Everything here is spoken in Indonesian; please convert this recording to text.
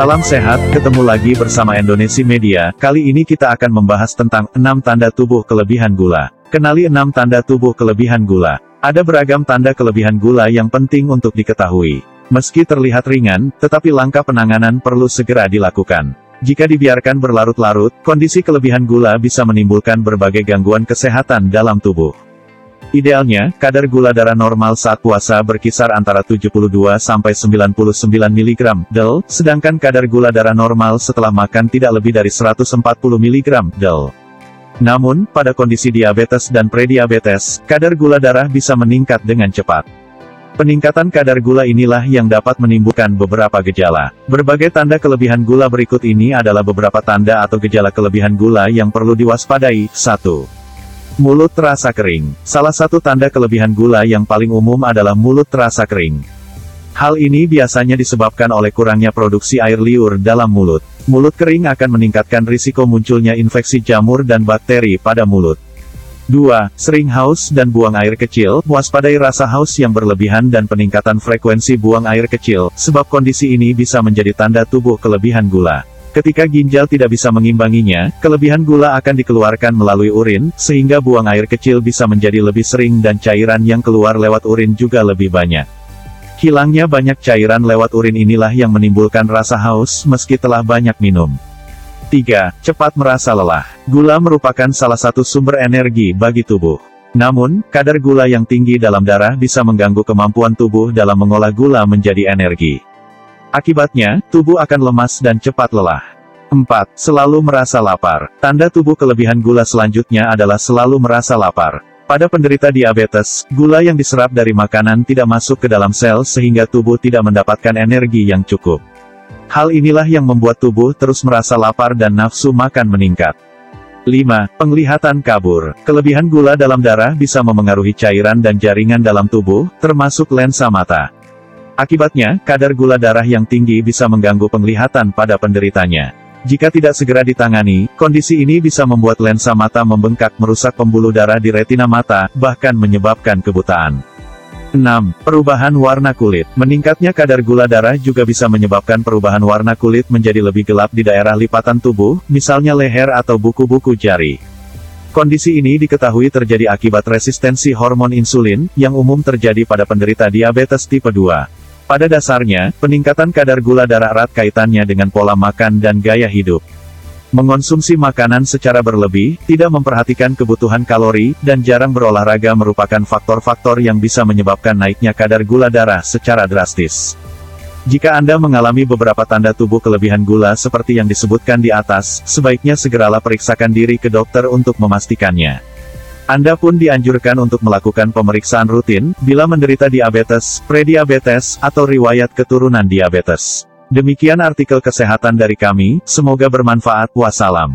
Salam sehat, ketemu lagi bersama Indonesia Media. Kali ini kita akan membahas tentang 6 tanda tubuh kelebihan gula. Kenali 6 tanda tubuh kelebihan gula. Ada beragam tanda kelebihan gula yang penting untuk diketahui. Meski terlihat ringan, tetapi langkah penanganan perlu segera dilakukan. Jika dibiarkan berlarut-larut, kondisi kelebihan gula bisa menimbulkan berbagai gangguan kesehatan dalam tubuh. Idealnya, kadar gula darah normal saat puasa berkisar antara 72 sampai 99 mg del, sedangkan kadar gula darah normal setelah makan tidak lebih dari 140 mg del. Namun, pada kondisi diabetes dan prediabetes, kadar gula darah bisa meningkat dengan cepat. Peningkatan kadar gula inilah yang dapat menimbulkan beberapa gejala. Berbagai tanda kelebihan gula berikut ini adalah beberapa tanda atau gejala kelebihan gula yang perlu diwaspadai. 1. Mulut terasa kering. Salah satu tanda kelebihan gula yang paling umum adalah mulut terasa kering. Hal ini biasanya disebabkan oleh kurangnya produksi air liur dalam mulut. Mulut kering akan meningkatkan risiko munculnya infeksi jamur dan bakteri pada mulut. 2. Sering haus dan buang air kecil, waspadai rasa haus yang berlebihan dan peningkatan frekuensi buang air kecil, sebab kondisi ini bisa menjadi tanda tubuh kelebihan gula. Ketika ginjal tidak bisa mengimbanginya, kelebihan gula akan dikeluarkan melalui urin, sehingga buang air kecil bisa menjadi lebih sering dan cairan yang keluar lewat urin juga lebih banyak. Hilangnya banyak cairan lewat urin inilah yang menimbulkan rasa haus meski telah banyak minum. 3. Cepat merasa lelah. Gula merupakan salah satu sumber energi bagi tubuh. Namun, kadar gula yang tinggi dalam darah bisa mengganggu kemampuan tubuh dalam mengolah gula menjadi energi. Akibatnya, tubuh akan lemas dan cepat lelah. 4. Selalu merasa lapar. Tanda tubuh kelebihan gula selanjutnya adalah selalu merasa lapar. Pada penderita diabetes, gula yang diserap dari makanan tidak masuk ke dalam sel sehingga tubuh tidak mendapatkan energi yang cukup. Hal inilah yang membuat tubuh terus merasa lapar dan nafsu makan meningkat. 5. Penglihatan kabur. Kelebihan gula dalam darah bisa memengaruhi cairan dan jaringan dalam tubuh, termasuk lensa mata. Akibatnya, kadar gula darah yang tinggi bisa mengganggu penglihatan pada penderitanya. Jika tidak segera ditangani, kondisi ini bisa membuat lensa mata membengkak merusak pembuluh darah di retina mata, bahkan menyebabkan kebutaan. 6. Perubahan warna kulit. Meningkatnya kadar gula darah juga bisa menyebabkan perubahan warna kulit menjadi lebih gelap di daerah lipatan tubuh, misalnya leher atau buku-buku jari. Kondisi ini diketahui terjadi akibat resistensi hormon insulin, yang umum terjadi pada penderita diabetes tipe 2. Pada dasarnya, peningkatan kadar gula darah erat kaitannya dengan pola makan dan gaya hidup. Mengonsumsi makanan secara berlebih, tidak memperhatikan kebutuhan kalori, dan jarang berolahraga merupakan faktor-faktor yang bisa menyebabkan naiknya kadar gula darah secara drastis. Jika Anda mengalami beberapa tanda tubuh kelebihan gula seperti yang disebutkan di atas, sebaiknya segeralah periksakan diri ke dokter untuk memastikannya. Anda pun dianjurkan untuk melakukan pemeriksaan rutin, bila menderita diabetes, prediabetes, atau riwayat keturunan diabetes. Demikian artikel kesehatan dari kami, semoga bermanfaat, wassalam.